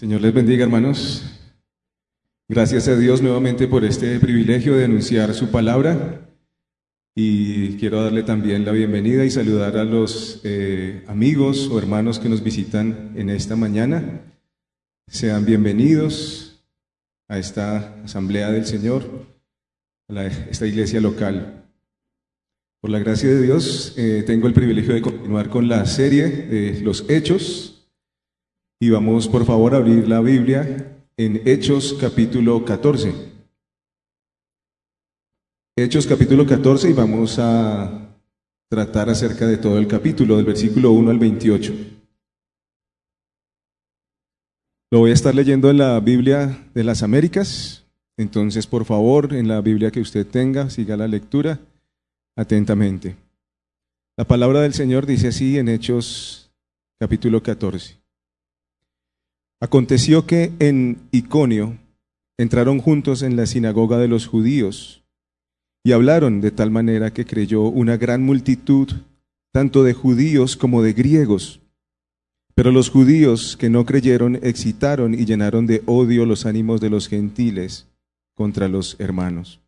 Señor les bendiga, hermanos. Gracias a Dios nuevamente por este privilegio de anunciar su palabra. Y quiero darle también la bienvenida y saludar a los eh, amigos o hermanos que nos visitan en esta mañana. Sean bienvenidos a esta asamblea del Señor, a esta iglesia local. Por la gracia de Dios, eh, tengo el privilegio de continuar con la serie de los hechos y vamos por favor a abrir la Biblia en Hechos capítulo 14. Hechos capítulo 14 y vamos a tratar acerca de todo el capítulo, del versículo 1 al 28. Lo voy a estar leyendo en la Biblia de las Américas, entonces por favor, en la Biblia que usted tenga, siga la lectura atentamente. La palabra del Señor dice así en Hechos capítulo 14. Aconteció que en Iconio entraron juntos en la sinagoga de los judíos y hablaron de tal manera que creyó una gran multitud, tanto de judíos como de griegos. Pero los judíos que no creyeron excitaron y llenaron de odio los ánimos de los gentiles contra los hermanos.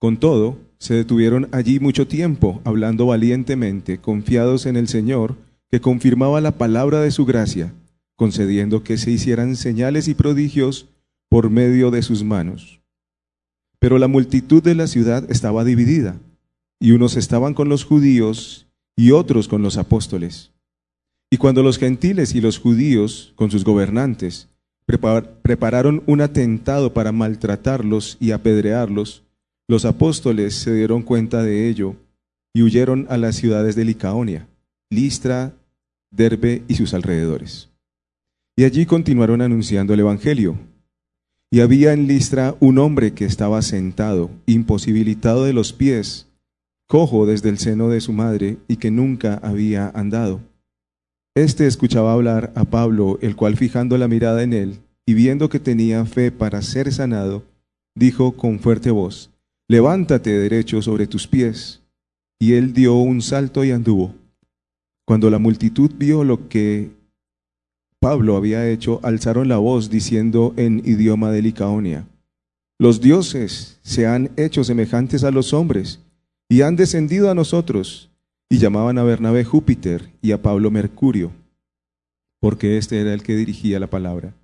Con todo, se detuvieron allí mucho tiempo, hablando valientemente, confiados en el Señor, que confirmaba la palabra de su gracia concediendo que se hicieran señales y prodigios por medio de sus manos. Pero la multitud de la ciudad estaba dividida, y unos estaban con los judíos y otros con los apóstoles. Y cuando los gentiles y los judíos, con sus gobernantes, prepararon un atentado para maltratarlos y apedrearlos, los apóstoles se dieron cuenta de ello y huyeron a las ciudades de Licaonia, Listra, Derbe y sus alrededores. Y allí continuaron anunciando el Evangelio. Y había en Listra un hombre que estaba sentado, imposibilitado de los pies, cojo desde el seno de su madre y que nunca había andado. Este escuchaba hablar a Pablo, el cual fijando la mirada en él y viendo que tenía fe para ser sanado, dijo con fuerte voz, Levántate derecho sobre tus pies. Y él dio un salto y anduvo. Cuando la multitud vio lo que Pablo había hecho, alzaron la voz diciendo en idioma de Licaonia, los dioses se han hecho semejantes a los hombres y han descendido a nosotros, y llamaban a Bernabé Júpiter y a Pablo Mercurio, porque este era el que dirigía la palabra.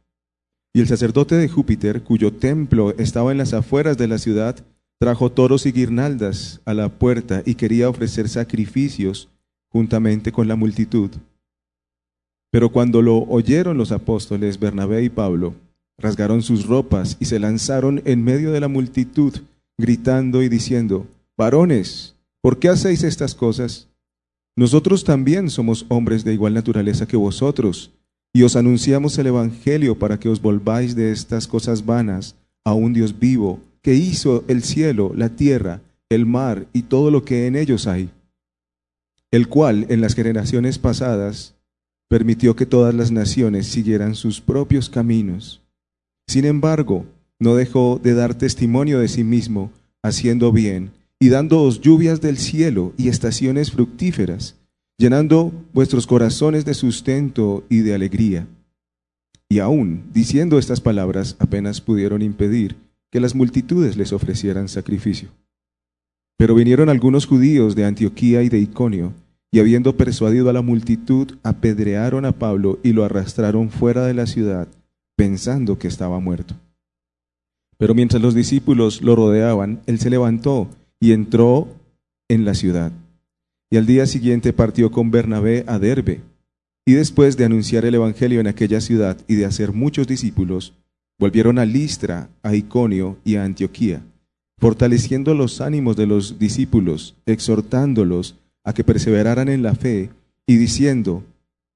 Y el sacerdote de Júpiter, cuyo templo estaba en las afueras de la ciudad, trajo toros y guirnaldas a la puerta y quería ofrecer sacrificios juntamente con la multitud. Pero cuando lo oyeron los apóstoles Bernabé y Pablo, rasgaron sus ropas y se lanzaron en medio de la multitud, gritando y diciendo, varones, ¿por qué hacéis estas cosas? Nosotros también somos hombres de igual naturaleza que vosotros, y os anunciamos el Evangelio para que os volváis de estas cosas vanas a un Dios vivo, que hizo el cielo, la tierra, el mar y todo lo que en ellos hay, el cual en las generaciones pasadas permitió que todas las naciones siguieran sus propios caminos. Sin embargo, no dejó de dar testimonio de sí mismo, haciendo bien y dándoos lluvias del cielo y estaciones fructíferas, llenando vuestros corazones de sustento y de alegría. Y aún, diciendo estas palabras, apenas pudieron impedir que las multitudes les ofrecieran sacrificio. Pero vinieron algunos judíos de Antioquía y de Iconio, y habiendo persuadido a la multitud, apedrearon a Pablo y lo arrastraron fuera de la ciudad, pensando que estaba muerto. Pero mientras los discípulos lo rodeaban, él se levantó y entró en la ciudad. Y al día siguiente partió con Bernabé a Derbe. Y después de anunciar el Evangelio en aquella ciudad y de hacer muchos discípulos, volvieron a Listra, a Iconio y a Antioquía, fortaleciendo los ánimos de los discípulos, exhortándolos a que perseveraran en la fe y diciendo,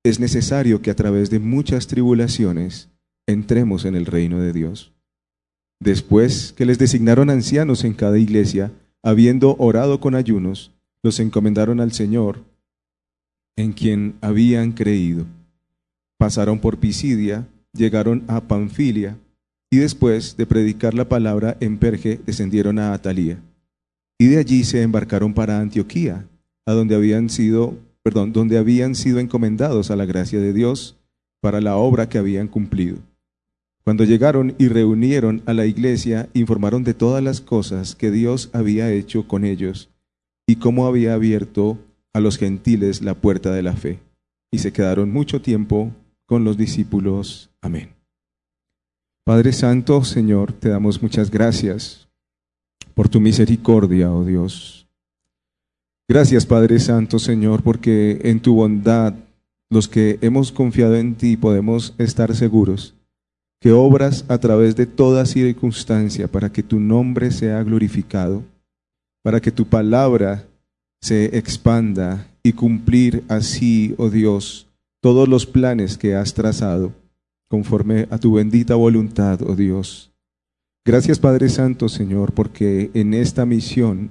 es necesario que a través de muchas tribulaciones entremos en el reino de Dios. Después que les designaron ancianos en cada iglesia, habiendo orado con ayunos, los encomendaron al Señor, en quien habían creído. Pasaron por Pisidia, llegaron a Panfilia, y después de predicar la palabra en Perge, descendieron a Atalía. Y de allí se embarcaron para Antioquía a donde habían sido, perdón, donde habían sido encomendados a la gracia de Dios para la obra que habían cumplido. Cuando llegaron y reunieron a la iglesia, informaron de todas las cosas que Dios había hecho con ellos y cómo había abierto a los gentiles la puerta de la fe. Y se quedaron mucho tiempo con los discípulos. Amén. Padre Santo, Señor, te damos muchas gracias por tu misericordia, oh Dios. Gracias, Padre Santo, Señor, porque en tu bondad los que hemos confiado en ti podemos estar seguros que obras a través de toda circunstancia para que tu nombre sea glorificado, para que tu palabra se expanda y cumplir así, oh Dios, todos los planes que has trazado, conforme a tu bendita voluntad, oh Dios. Gracias Padre Santo, Señor, porque en esta misión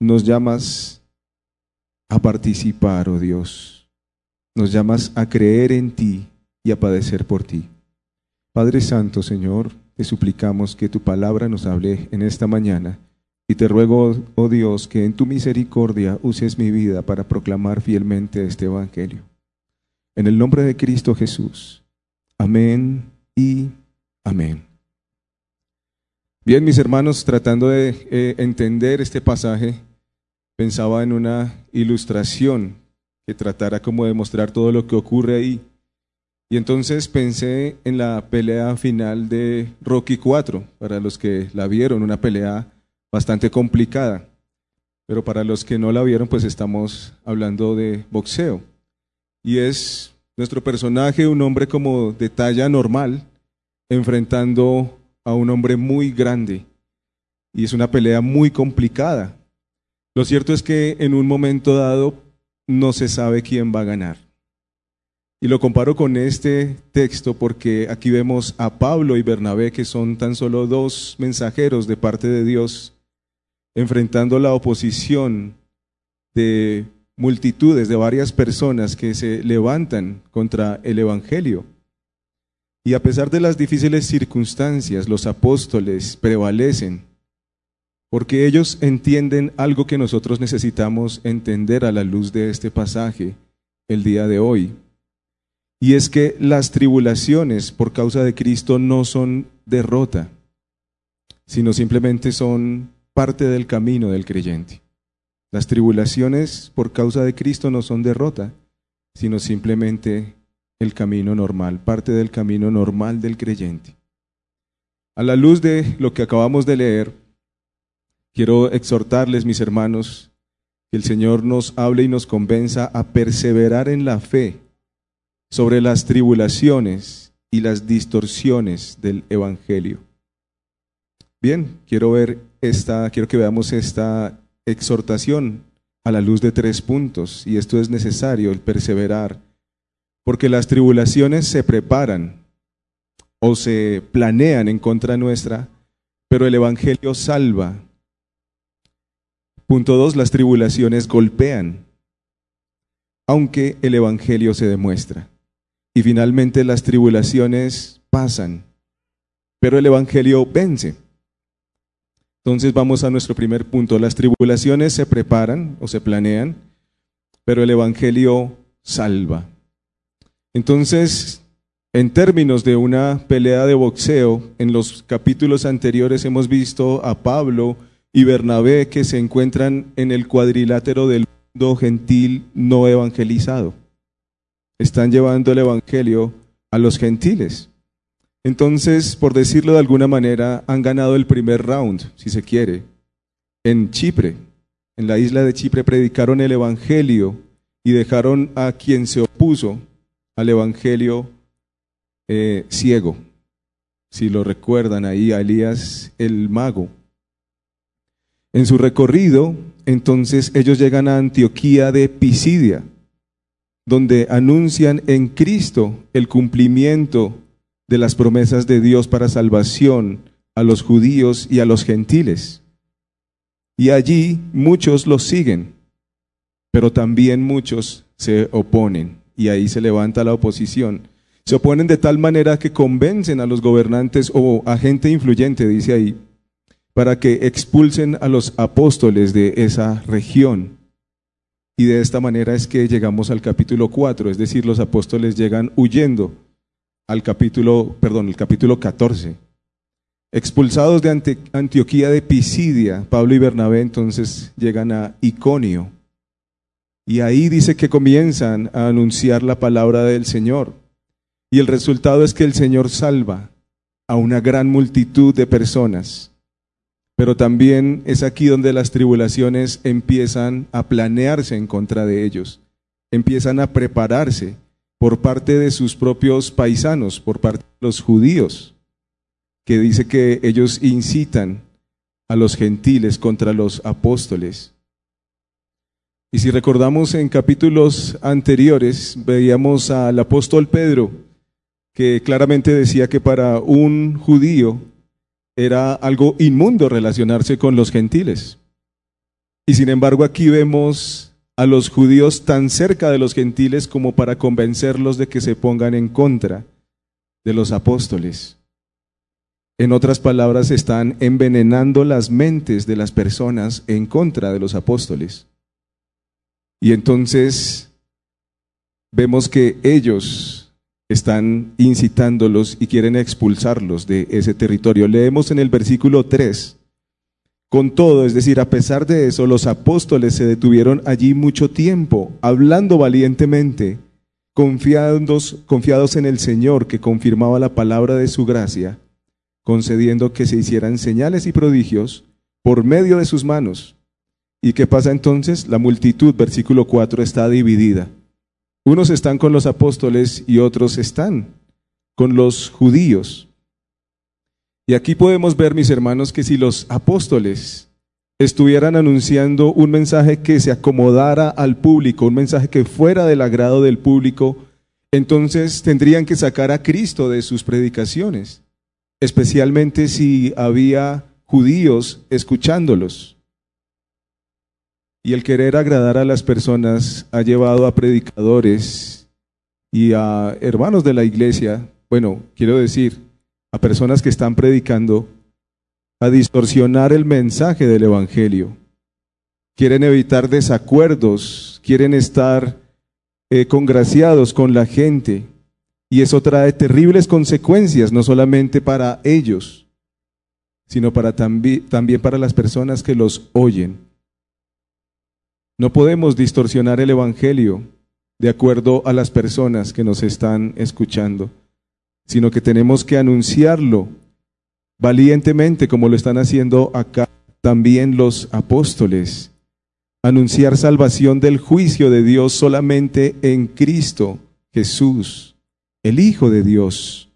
nos llamas a participar, oh Dios. Nos llamas a creer en ti y a padecer por ti. Padre Santo, Señor, te suplicamos que tu palabra nos hable en esta mañana y te ruego, oh Dios, que en tu misericordia uses mi vida para proclamar fielmente este Evangelio. En el nombre de Cristo Jesús. Amén y amén. Bien, mis hermanos, tratando de eh, entender este pasaje, pensaba en una ilustración que tratara como de mostrar todo lo que ocurre ahí. Y entonces pensé en la pelea final de Rocky 4, para los que la vieron, una pelea bastante complicada. Pero para los que no la vieron, pues estamos hablando de boxeo. Y es nuestro personaje, un hombre como de talla normal, enfrentando a un hombre muy grande. Y es una pelea muy complicada. Lo cierto es que en un momento dado no se sabe quién va a ganar. Y lo comparo con este texto porque aquí vemos a Pablo y Bernabé, que son tan solo dos mensajeros de parte de Dios, enfrentando la oposición de multitudes, de varias personas que se levantan contra el Evangelio. Y a pesar de las difíciles circunstancias, los apóstoles prevalecen, porque ellos entienden algo que nosotros necesitamos entender a la luz de este pasaje el día de hoy y es que las tribulaciones por causa de Cristo no son derrota, sino simplemente son parte del camino del creyente. Las tribulaciones por causa de Cristo no son derrota, sino simplemente el camino normal, parte del camino normal del creyente. A la luz de lo que acabamos de leer, quiero exhortarles, mis hermanos, que el Señor nos hable y nos convenza a perseverar en la fe sobre las tribulaciones y las distorsiones del Evangelio. Bien, quiero ver esta, quiero que veamos esta exhortación a la luz de tres puntos, y esto es necesario, el perseverar, porque las tribulaciones se preparan o se planean en contra nuestra, pero el Evangelio salva. Punto dos, las tribulaciones golpean, aunque el Evangelio se demuestra y finalmente las tribulaciones pasan, pero el Evangelio vence. Entonces vamos a nuestro primer punto. Las tribulaciones se preparan o se planean, pero el Evangelio salva. Entonces, en términos de una pelea de boxeo, en los capítulos anteriores hemos visto a Pablo y Bernabé que se encuentran en el cuadrilátero del mundo gentil no evangelizado están llevando el Evangelio a los gentiles. Entonces, por decirlo de alguna manera, han ganado el primer round, si se quiere. En Chipre, en la isla de Chipre, predicaron el Evangelio y dejaron a quien se opuso al Evangelio eh, ciego. Si lo recuerdan ahí, a Elías el mago. En su recorrido, entonces ellos llegan a Antioquía de Pisidia donde anuncian en Cristo el cumplimiento de las promesas de Dios para salvación a los judíos y a los gentiles. Y allí muchos los siguen, pero también muchos se oponen, y ahí se levanta la oposición. Se oponen de tal manera que convencen a los gobernantes o a gente influyente, dice ahí, para que expulsen a los apóstoles de esa región. Y de esta manera es que llegamos al capítulo 4, es decir, los apóstoles llegan huyendo al capítulo, perdón, el capítulo 14. Expulsados de Antioquía de Pisidia, Pablo y Bernabé entonces llegan a Iconio. Y ahí dice que comienzan a anunciar la palabra del Señor. Y el resultado es que el Señor salva a una gran multitud de personas. Pero también es aquí donde las tribulaciones empiezan a planearse en contra de ellos, empiezan a prepararse por parte de sus propios paisanos, por parte de los judíos, que dice que ellos incitan a los gentiles contra los apóstoles. Y si recordamos en capítulos anteriores, veíamos al apóstol Pedro, que claramente decía que para un judío era algo inmundo relacionarse con los gentiles. Y sin embargo aquí vemos a los judíos tan cerca de los gentiles como para convencerlos de que se pongan en contra de los apóstoles. En otras palabras, están envenenando las mentes de las personas en contra de los apóstoles. Y entonces vemos que ellos están incitándolos y quieren expulsarlos de ese territorio. Leemos en el versículo 3. Con todo, es decir, a pesar de eso, los apóstoles se detuvieron allí mucho tiempo, hablando valientemente, confiados, confiados en el Señor que confirmaba la palabra de su gracia, concediendo que se hicieran señales y prodigios por medio de sus manos. ¿Y qué pasa entonces? La multitud, versículo 4, está dividida. Unos están con los apóstoles y otros están con los judíos. Y aquí podemos ver, mis hermanos, que si los apóstoles estuvieran anunciando un mensaje que se acomodara al público, un mensaje que fuera del agrado del público, entonces tendrían que sacar a Cristo de sus predicaciones, especialmente si había judíos escuchándolos. Y el querer agradar a las personas ha llevado a predicadores y a hermanos de la iglesia, bueno, quiero decir, a personas que están predicando, a distorsionar el mensaje del Evangelio. Quieren evitar desacuerdos, quieren estar eh, congraciados con la gente. Y eso trae terribles consecuencias, no solamente para ellos, sino para también para las personas que los oyen. No podemos distorsionar el Evangelio de acuerdo a las personas que nos están escuchando, sino que tenemos que anunciarlo valientemente como lo están haciendo acá también los apóstoles. Anunciar salvación del juicio de Dios solamente en Cristo Jesús, el Hijo de Dios.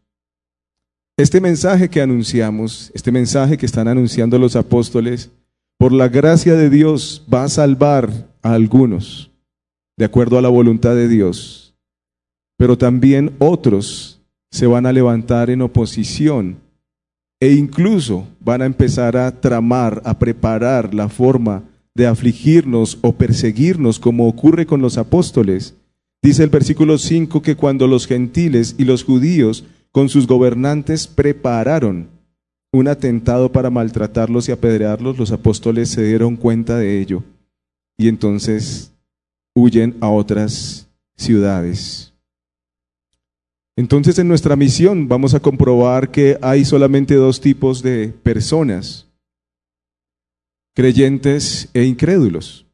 Este mensaje que anunciamos, este mensaje que están anunciando los apóstoles, por la gracia de Dios va a salvar a algunos, de acuerdo a la voluntad de Dios, pero también otros se van a levantar en oposición e incluso van a empezar a tramar, a preparar la forma de afligirnos o perseguirnos como ocurre con los apóstoles. Dice el versículo 5 que cuando los gentiles y los judíos con sus gobernantes prepararon un atentado para maltratarlos y apedrearlos, los apóstoles se dieron cuenta de ello y entonces huyen a otras ciudades. Entonces en nuestra misión vamos a comprobar que hay solamente dos tipos de personas, creyentes e incrédulos.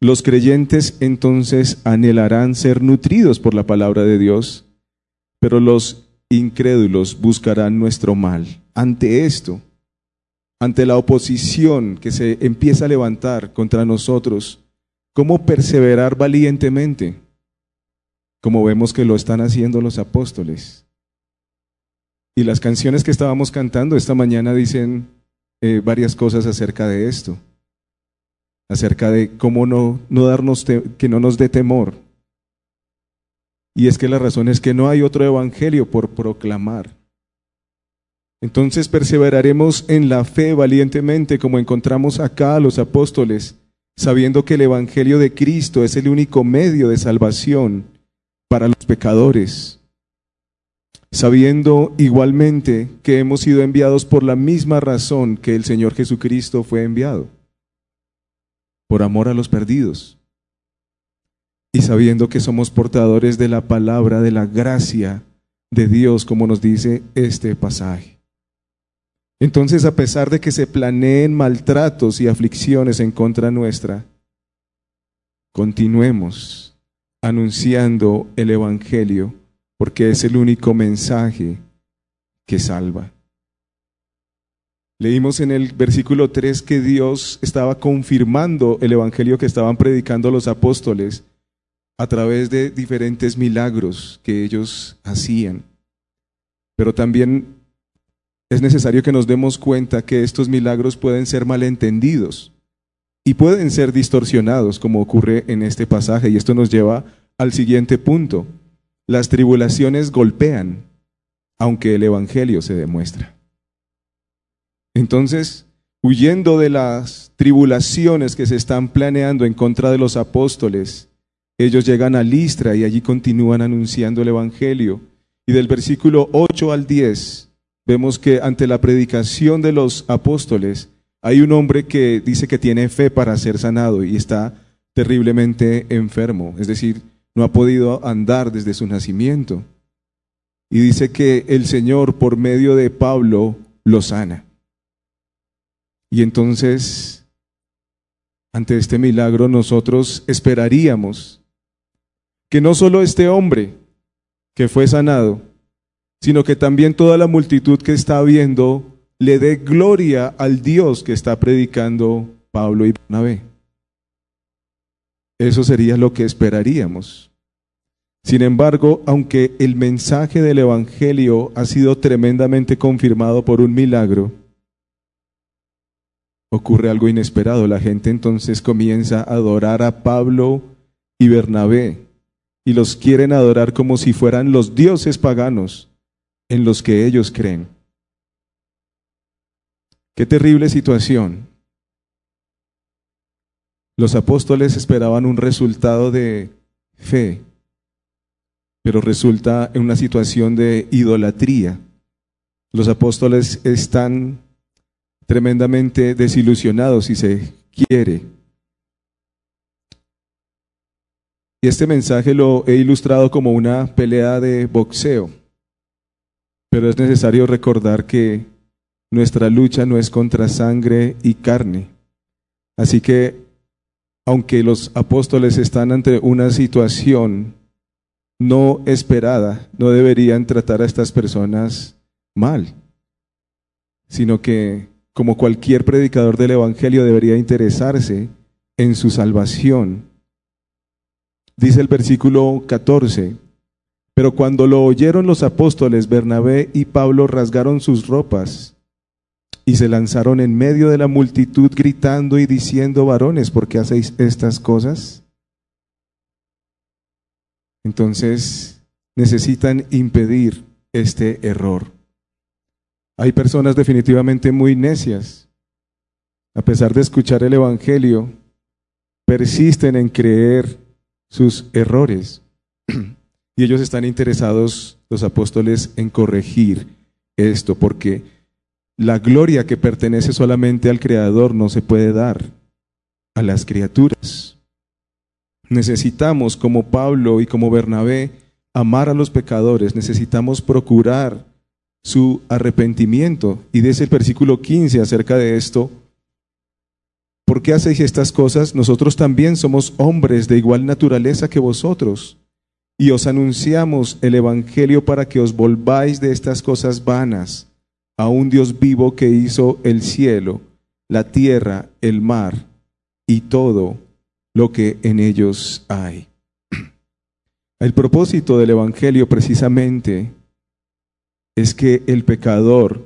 Los creyentes entonces anhelarán ser nutridos por la palabra de Dios, pero los incrédulos buscarán nuestro mal. Ante esto, ante la oposición que se empieza a levantar contra nosotros, ¿cómo perseverar valientemente? Como vemos que lo están haciendo los apóstoles. Y las canciones que estábamos cantando esta mañana dicen eh, varias cosas acerca de esto, acerca de cómo no, no darnos que no nos dé temor. Y es que la razón es que no hay otro evangelio por proclamar. Entonces perseveraremos en la fe valientemente como encontramos acá a los apóstoles, sabiendo que el Evangelio de Cristo es el único medio de salvación para los pecadores, sabiendo igualmente que hemos sido enviados por la misma razón que el Señor Jesucristo fue enviado, por amor a los perdidos. Y sabiendo que somos portadores de la palabra, de la gracia de Dios, como nos dice este pasaje. Entonces, a pesar de que se planeen maltratos y aflicciones en contra nuestra, continuemos anunciando el Evangelio, porque es el único mensaje que salva. Leímos en el versículo 3 que Dios estaba confirmando el Evangelio que estaban predicando los apóstoles a través de diferentes milagros que ellos hacían. Pero también es necesario que nos demos cuenta que estos milagros pueden ser malentendidos y pueden ser distorsionados, como ocurre en este pasaje. Y esto nos lleva al siguiente punto. Las tribulaciones golpean, aunque el Evangelio se demuestra. Entonces, huyendo de las tribulaciones que se están planeando en contra de los apóstoles, ellos llegan a Listra y allí continúan anunciando el Evangelio. Y del versículo 8 al 10 vemos que ante la predicación de los apóstoles hay un hombre que dice que tiene fe para ser sanado y está terriblemente enfermo, es decir, no ha podido andar desde su nacimiento. Y dice que el Señor por medio de Pablo lo sana. Y entonces, ante este milagro, nosotros esperaríamos que no solo este hombre que fue sanado, sino que también toda la multitud que está viendo le dé gloria al Dios que está predicando Pablo y Bernabé. Eso sería lo que esperaríamos. Sin embargo, aunque el mensaje del Evangelio ha sido tremendamente confirmado por un milagro, ocurre algo inesperado. La gente entonces comienza a adorar a Pablo y Bernabé y los quieren adorar como si fueran los dioses paganos en los que ellos creen. Qué terrible situación. Los apóstoles esperaban un resultado de fe, pero resulta en una situación de idolatría. Los apóstoles están tremendamente desilusionados, si se quiere. Y este mensaje lo he ilustrado como una pelea de boxeo. Pero es necesario recordar que nuestra lucha no es contra sangre y carne. Así que, aunque los apóstoles están ante una situación no esperada, no deberían tratar a estas personas mal, sino que como cualquier predicador del Evangelio, debería interesarse en su salvación. Dice el versículo 14, pero cuando lo oyeron los apóstoles, Bernabé y Pablo rasgaron sus ropas y se lanzaron en medio de la multitud gritando y diciendo, varones, ¿por qué hacéis estas cosas? Entonces necesitan impedir este error. Hay personas definitivamente muy necias. A pesar de escuchar el Evangelio, persisten en creer sus errores. Y ellos están interesados, los apóstoles, en corregir esto, porque la gloria que pertenece solamente al Creador no se puede dar a las criaturas. Necesitamos, como Pablo y como Bernabé, amar a los pecadores, necesitamos procurar su arrepentimiento. Y dice el versículo 15 acerca de esto, ¿por qué hacéis estas cosas? Nosotros también somos hombres de igual naturaleza que vosotros, y os anunciamos el Evangelio para que os volváis de estas cosas vanas a un Dios vivo que hizo el cielo, la tierra, el mar y todo lo que en ellos hay. El propósito del Evangelio precisamente es que el pecador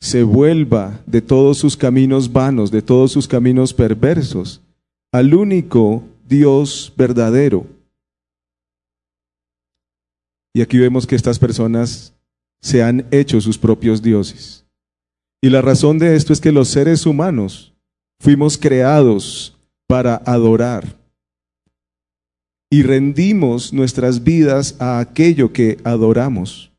se vuelva de todos sus caminos vanos, de todos sus caminos perversos, al único Dios verdadero. Y aquí vemos que estas personas se han hecho sus propios dioses. Y la razón de esto es que los seres humanos fuimos creados para adorar. Y rendimos nuestras vidas a aquello que adoramos.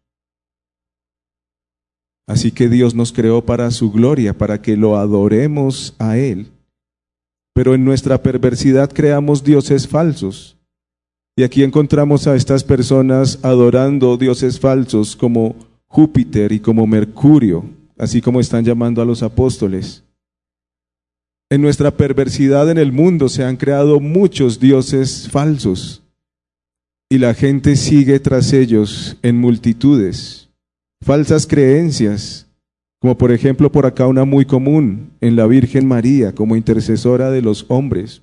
Así que Dios nos creó para su gloria, para que lo adoremos a Él. pero en nuestra perversidad creamos dioses falsos. Y aquí encontramos a estas personas adorando dioses falsos como Júpiter y como Mercurio, así como están llamando a los apóstoles. En nuestra perversidad en el mundo se han creado muchos dioses falsos y la gente sigue tras ellos en multitudes. Falsas creencias, como por ejemplo por acá una muy común en la Virgen María como intercesora de los hombres,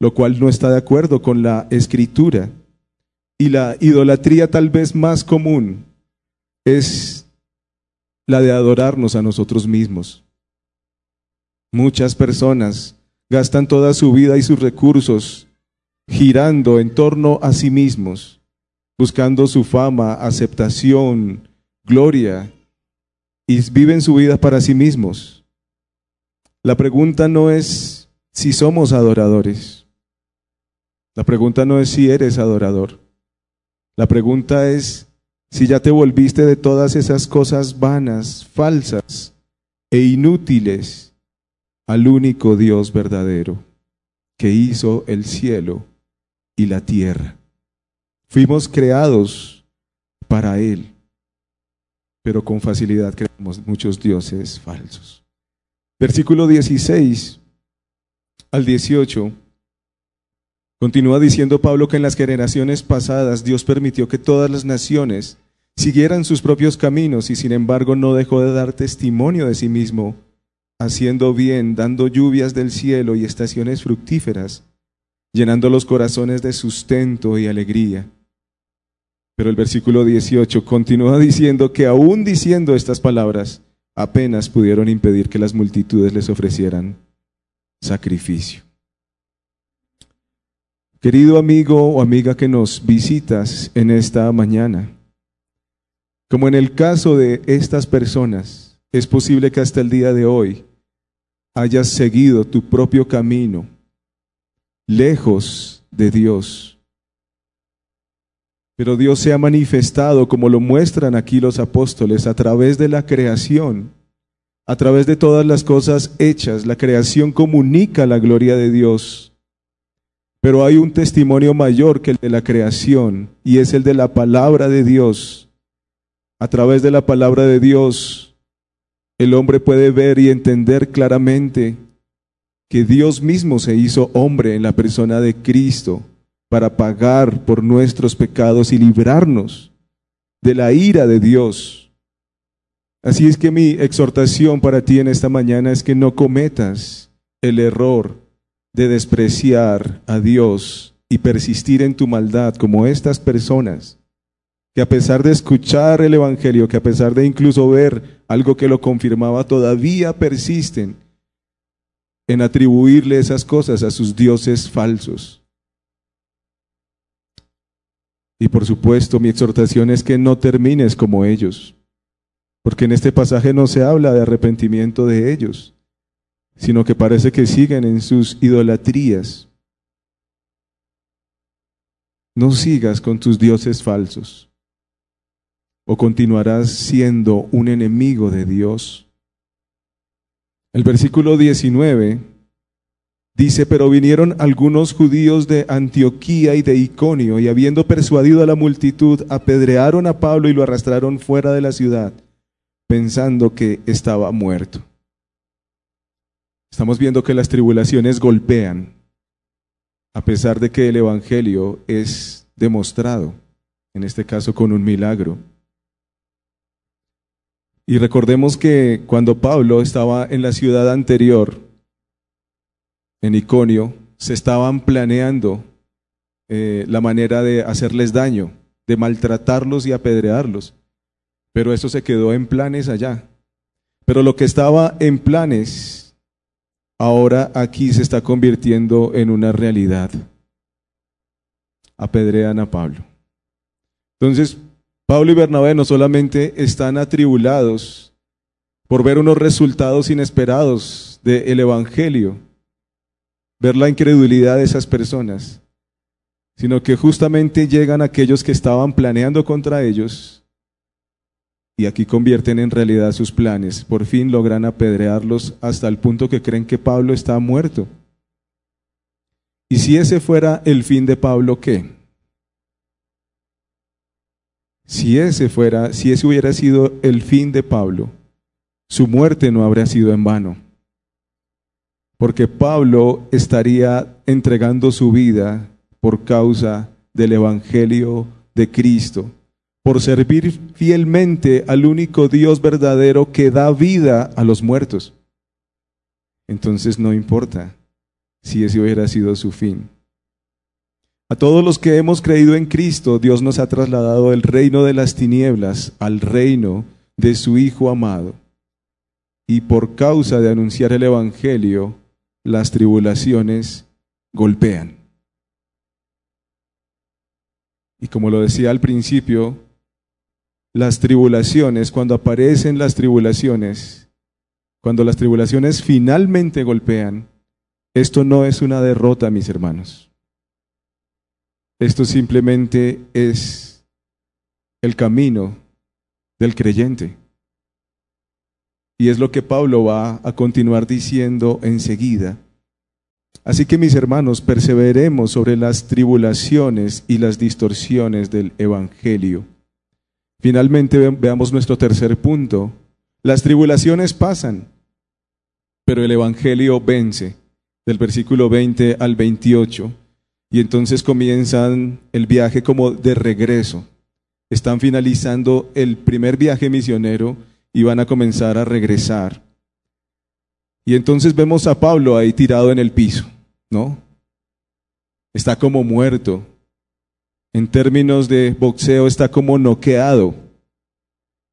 lo cual no está de acuerdo con la escritura. Y la idolatría tal vez más común es la de adorarnos a nosotros mismos. Muchas personas gastan toda su vida y sus recursos girando en torno a sí mismos, buscando su fama, aceptación, gloria, y viven su vida para sí mismos. La pregunta no es si somos adoradores. La pregunta no es si eres adorador. La pregunta es si ya te volviste de todas esas cosas vanas, falsas e inútiles al único Dios verdadero que hizo el cielo y la tierra. Fuimos creados para Él, pero con facilidad creamos muchos dioses falsos. Versículo 16 al 18. Continúa diciendo Pablo que en las generaciones pasadas Dios permitió que todas las naciones siguieran sus propios caminos y sin embargo no dejó de dar testimonio de sí mismo haciendo bien, dando lluvias del cielo y estaciones fructíferas, llenando los corazones de sustento y alegría. Pero el versículo 18 continúa diciendo que aún diciendo estas palabras, apenas pudieron impedir que las multitudes les ofrecieran sacrificio. Querido amigo o amiga que nos visitas en esta mañana, como en el caso de estas personas, es posible que hasta el día de hoy hayas seguido tu propio camino, lejos de Dios. Pero Dios se ha manifestado, como lo muestran aquí los apóstoles, a través de la creación, a través de todas las cosas hechas. La creación comunica la gloria de Dios. Pero hay un testimonio mayor que el de la creación, y es el de la palabra de Dios. A través de la palabra de Dios, el hombre puede ver y entender claramente que Dios mismo se hizo hombre en la persona de Cristo para pagar por nuestros pecados y librarnos de la ira de Dios. Así es que mi exhortación para ti en esta mañana es que no cometas el error de despreciar a Dios y persistir en tu maldad como estas personas que a pesar de escuchar el Evangelio, que a pesar de incluso ver algo que lo confirmaba, todavía persisten en atribuirle esas cosas a sus dioses falsos. Y por supuesto, mi exhortación es que no termines como ellos, porque en este pasaje no se habla de arrepentimiento de ellos, sino que parece que siguen en sus idolatrías. No sigas con tus dioses falsos o continuarás siendo un enemigo de Dios? El versículo 19 dice, pero vinieron algunos judíos de Antioquía y de Iconio, y habiendo persuadido a la multitud, apedrearon a Pablo y lo arrastraron fuera de la ciudad, pensando que estaba muerto. Estamos viendo que las tribulaciones golpean, a pesar de que el Evangelio es demostrado, en este caso con un milagro. Y recordemos que cuando Pablo estaba en la ciudad anterior, en Iconio, se estaban planeando eh, la manera de hacerles daño, de maltratarlos y apedrearlos. Pero eso se quedó en planes allá. Pero lo que estaba en planes, ahora aquí se está convirtiendo en una realidad. Apedrean a Pablo. Entonces, Pablo y Bernabé no solamente están atribulados por ver unos resultados inesperados del Evangelio, ver la incredulidad de esas personas, sino que justamente llegan aquellos que estaban planeando contra ellos y aquí convierten en realidad sus planes. Por fin logran apedrearlos hasta el punto que creen que Pablo está muerto Y si ese fuera el fin de Pablo, ¿qué? Si ese fuera, si ese hubiera sido el fin de Pablo, su muerte no habría sido en vano. Porque Pablo estaría entregando su vida por causa del Evangelio de Cristo, por servir fielmente al único Dios verdadero que da vida a los muertos. Entonces no importa si ese hubiera sido su fin. A todos los que hemos creído en Cristo, Dios nos ha trasladado del reino de las tinieblas al reino de su Hijo amado. Y por causa de anunciar el Evangelio, las tribulaciones golpean. Y como lo decía al principio, las tribulaciones, cuando aparecen las tribulaciones, cuando las tribulaciones finalmente golpean, esto no es una derrota, mis hermanos. Esto simplemente es el camino del creyente. Y es lo que Pablo va a continuar diciendo enseguida. Así que mis hermanos, perseveremos sobre las tribulaciones y las distorsiones del Evangelio. Finalmente veamos nuestro tercer punto. Las tribulaciones pasan, pero el Evangelio vence. Del versículo 20 al 28. Y entonces comienzan el viaje como de regreso. Están finalizando el primer viaje misionero y van a comenzar a regresar. Y entonces vemos a Pablo ahí tirado en el piso, ¿no? Está como muerto. En términos de boxeo está como noqueado.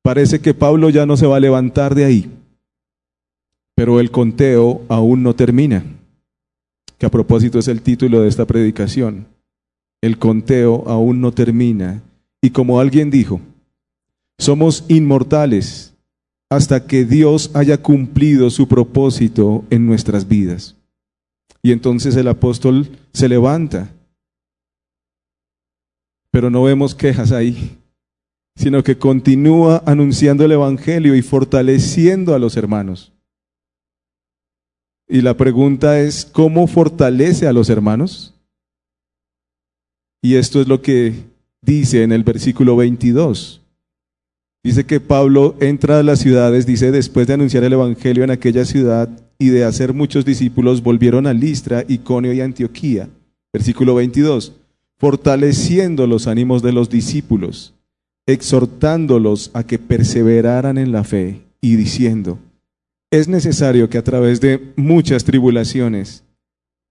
Parece que Pablo ya no se va a levantar de ahí. Pero el conteo aún no termina que a propósito es el título de esta predicación. El conteo aún no termina. Y como alguien dijo, somos inmortales hasta que Dios haya cumplido su propósito en nuestras vidas. Y entonces el apóstol se levanta. Pero no vemos quejas ahí, sino que continúa anunciando el Evangelio y fortaleciendo a los hermanos. Y la pregunta es, ¿cómo fortalece a los hermanos? Y esto es lo que dice en el versículo 22. Dice que Pablo entra a las ciudades, dice, después de anunciar el Evangelio en aquella ciudad y de hacer muchos discípulos, volvieron a Listra, Iconio y Antioquía. Versículo 22. Fortaleciendo los ánimos de los discípulos, exhortándolos a que perseveraran en la fe y diciendo, es necesario que a través de muchas tribulaciones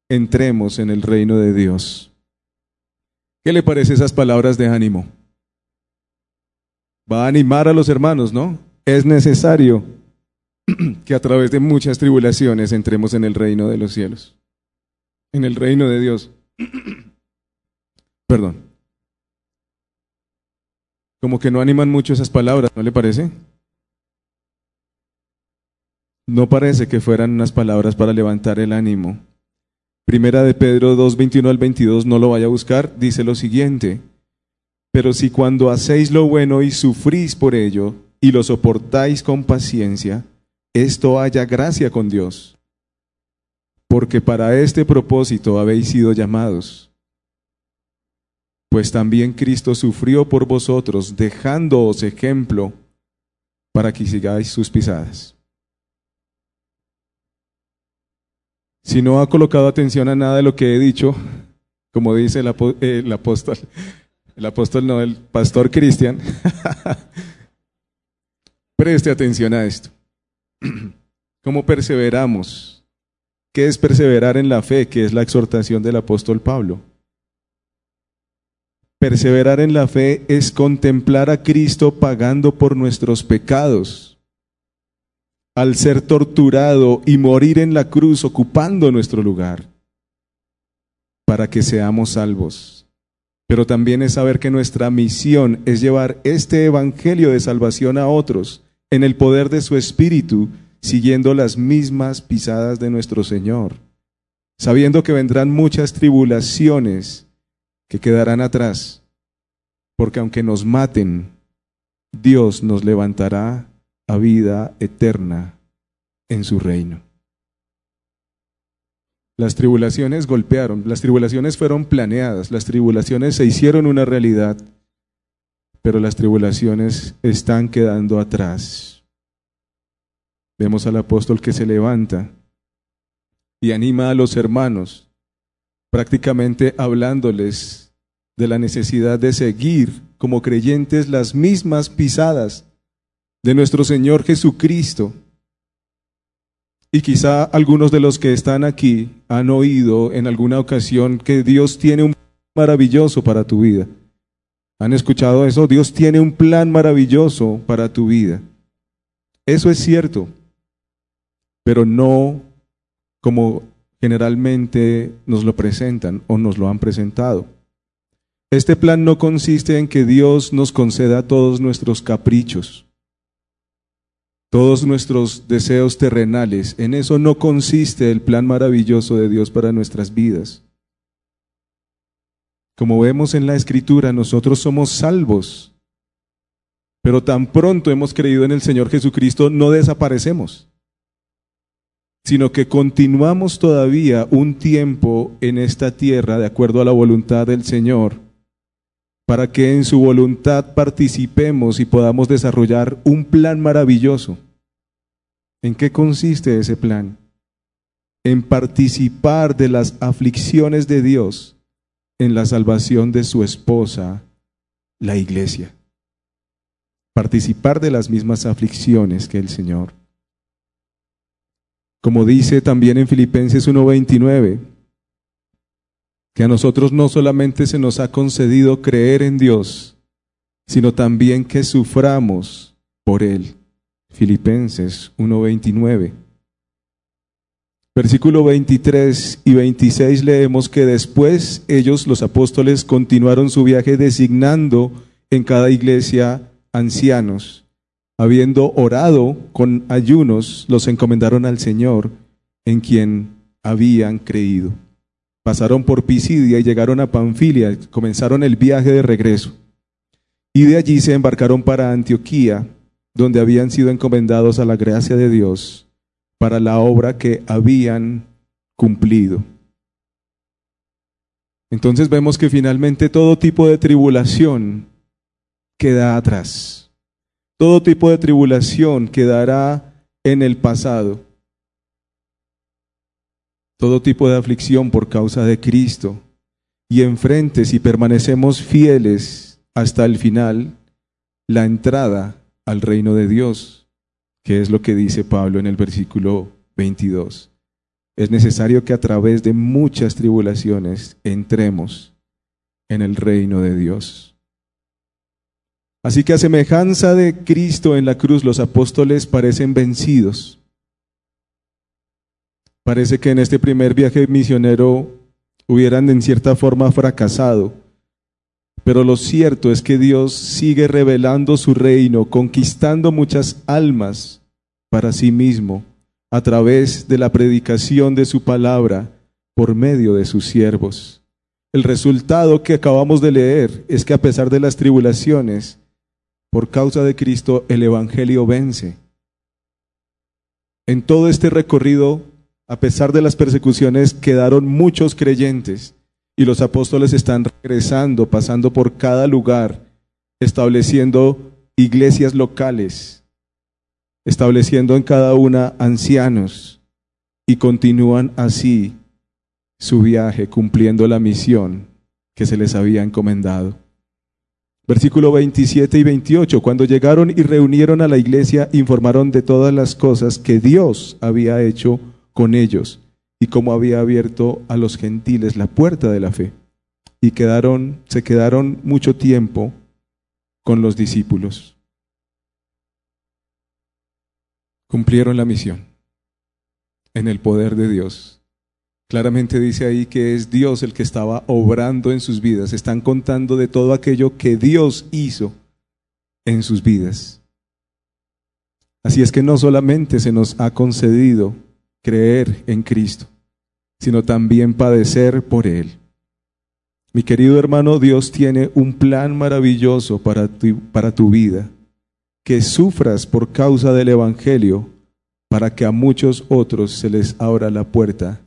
entremos en el reino de Dios. ¿Qué le parece esas palabras de ánimo? Va a animar a los hermanos, ¿no? Es necesario que a través de muchas tribulaciones entremos en el reino de los cielos, en el reino de Dios. Perdón. Como que no animan mucho esas palabras, ¿no le parece? No parece que fueran unas palabras para levantar el ánimo. Primera de Pedro 2, 21 al 22, no lo vaya a buscar, dice lo siguiente. Pero si cuando hacéis lo bueno y sufrís por ello, y lo soportáis con paciencia, esto haya gracia con Dios. Porque para este propósito habéis sido llamados. Pues también Cristo sufrió por vosotros, dejándoos ejemplo para que sigáis sus pisadas. Si no ha colocado atención a nada de lo que he dicho, como dice el, apóstol, el apóstol no, el pastor Cristian, preste atención a esto. ¿Cómo perseveramos? ¿Qué es perseverar en la fe? Que es la exhortación del apóstol Pablo. Perseverar en la fe es contemplar a Cristo pagando por nuestros pecados al ser torturado y morir en la cruz ocupando nuestro lugar, para que seamos salvos. Pero también es saber que nuestra misión es llevar este Evangelio de salvación a otros en el poder de su Espíritu, siguiendo las mismas pisadas de nuestro Señor, sabiendo que vendrán muchas tribulaciones que quedarán atrás, porque aunque nos maten, Dios nos levantará a vida eterna en su reino. Las tribulaciones golpearon, las tribulaciones fueron planeadas, las tribulaciones se hicieron una realidad, pero las tribulaciones están quedando atrás. Vemos al apóstol que se levanta y anima a los hermanos, prácticamente hablándoles de la necesidad de seguir como creyentes las mismas pisadas de nuestro Señor Jesucristo. Y quizá algunos de los que están aquí han oído en alguna ocasión que Dios tiene un maravilloso para tu vida. ¿Han escuchado eso? Dios tiene un plan maravilloso para tu vida. Eso es cierto, pero no como generalmente nos lo presentan o nos lo han presentado. Este plan no consiste en que Dios nos conceda todos nuestros caprichos, todos nuestros deseos terrenales. En eso no consiste el plan maravilloso de Dios para nuestras vidas. Como vemos en la Escritura, nosotros somos salvos, pero tan pronto hemos creído en el Señor Jesucristo, no desaparecemos, sino que continuamos todavía un tiempo en esta tierra de acuerdo a la voluntad del Señor, para que en su voluntad participemos y podamos desarrollar un plan maravilloso. ¿En qué consiste ese plan? En participar de las aflicciones de Dios en la salvación de su esposa, la iglesia. Participar de las mismas aflicciones que el Señor. Como dice también en Filipenses 1:29, que a nosotros no solamente se nos ha concedido creer en Dios, sino también que suframos por Él. Filipenses 1:29. Versículo 23 y 26 leemos que después ellos, los apóstoles, continuaron su viaje designando en cada iglesia ancianos. Habiendo orado con ayunos, los encomendaron al Señor, en quien habían creído. Pasaron por Pisidia y llegaron a Panfilia, comenzaron el viaje de regreso. Y de allí se embarcaron para Antioquía, donde habían sido encomendados a la gracia de Dios para la obra que habían cumplido. Entonces vemos que finalmente todo tipo de tribulación queda atrás. Todo tipo de tribulación quedará en el pasado. Todo tipo de aflicción por causa de Cristo. Y enfrente, si permanecemos fieles hasta el final, la entrada al reino de Dios que es lo que dice Pablo en el versículo 22. Es necesario que a través de muchas tribulaciones entremos en el reino de Dios. Así que a semejanza de Cristo en la cruz, los apóstoles parecen vencidos. Parece que en este primer viaje misionero hubieran en cierta forma fracasado pero lo cierto es que Dios sigue revelando su reino, conquistando muchas almas para sí mismo a través de la predicación de su palabra por medio de sus siervos. El resultado que acabamos de leer es que a pesar de las tribulaciones, por causa de Cristo el Evangelio vence. En todo este recorrido, a pesar de las persecuciones, quedaron muchos creyentes y los apóstoles están regresando, pasando por cada lugar, estableciendo iglesias locales, estableciendo en cada una ancianos y continúan así su viaje cumpliendo la misión que se les había encomendado. Versículo 27 y 28. Cuando llegaron y reunieron a la iglesia, informaron de todas las cosas que Dios había hecho con ellos y cómo había abierto a los gentiles la puerta de la fe. Y quedaron, se quedaron mucho tiempo con los discípulos. Cumplieron la misión en el poder de Dios. Claramente dice ahí que es Dios el que estaba obrando en sus vidas. Están contando de todo aquello que Dios hizo en sus vidas. Así es que no solamente se nos ha concedido creer en Cristo, sino también padecer por Él. Mi querido hermano, Dios tiene un plan maravilloso para tu, para tu vida, que sufras por causa del Evangelio, para que a muchos otros se les abra la puerta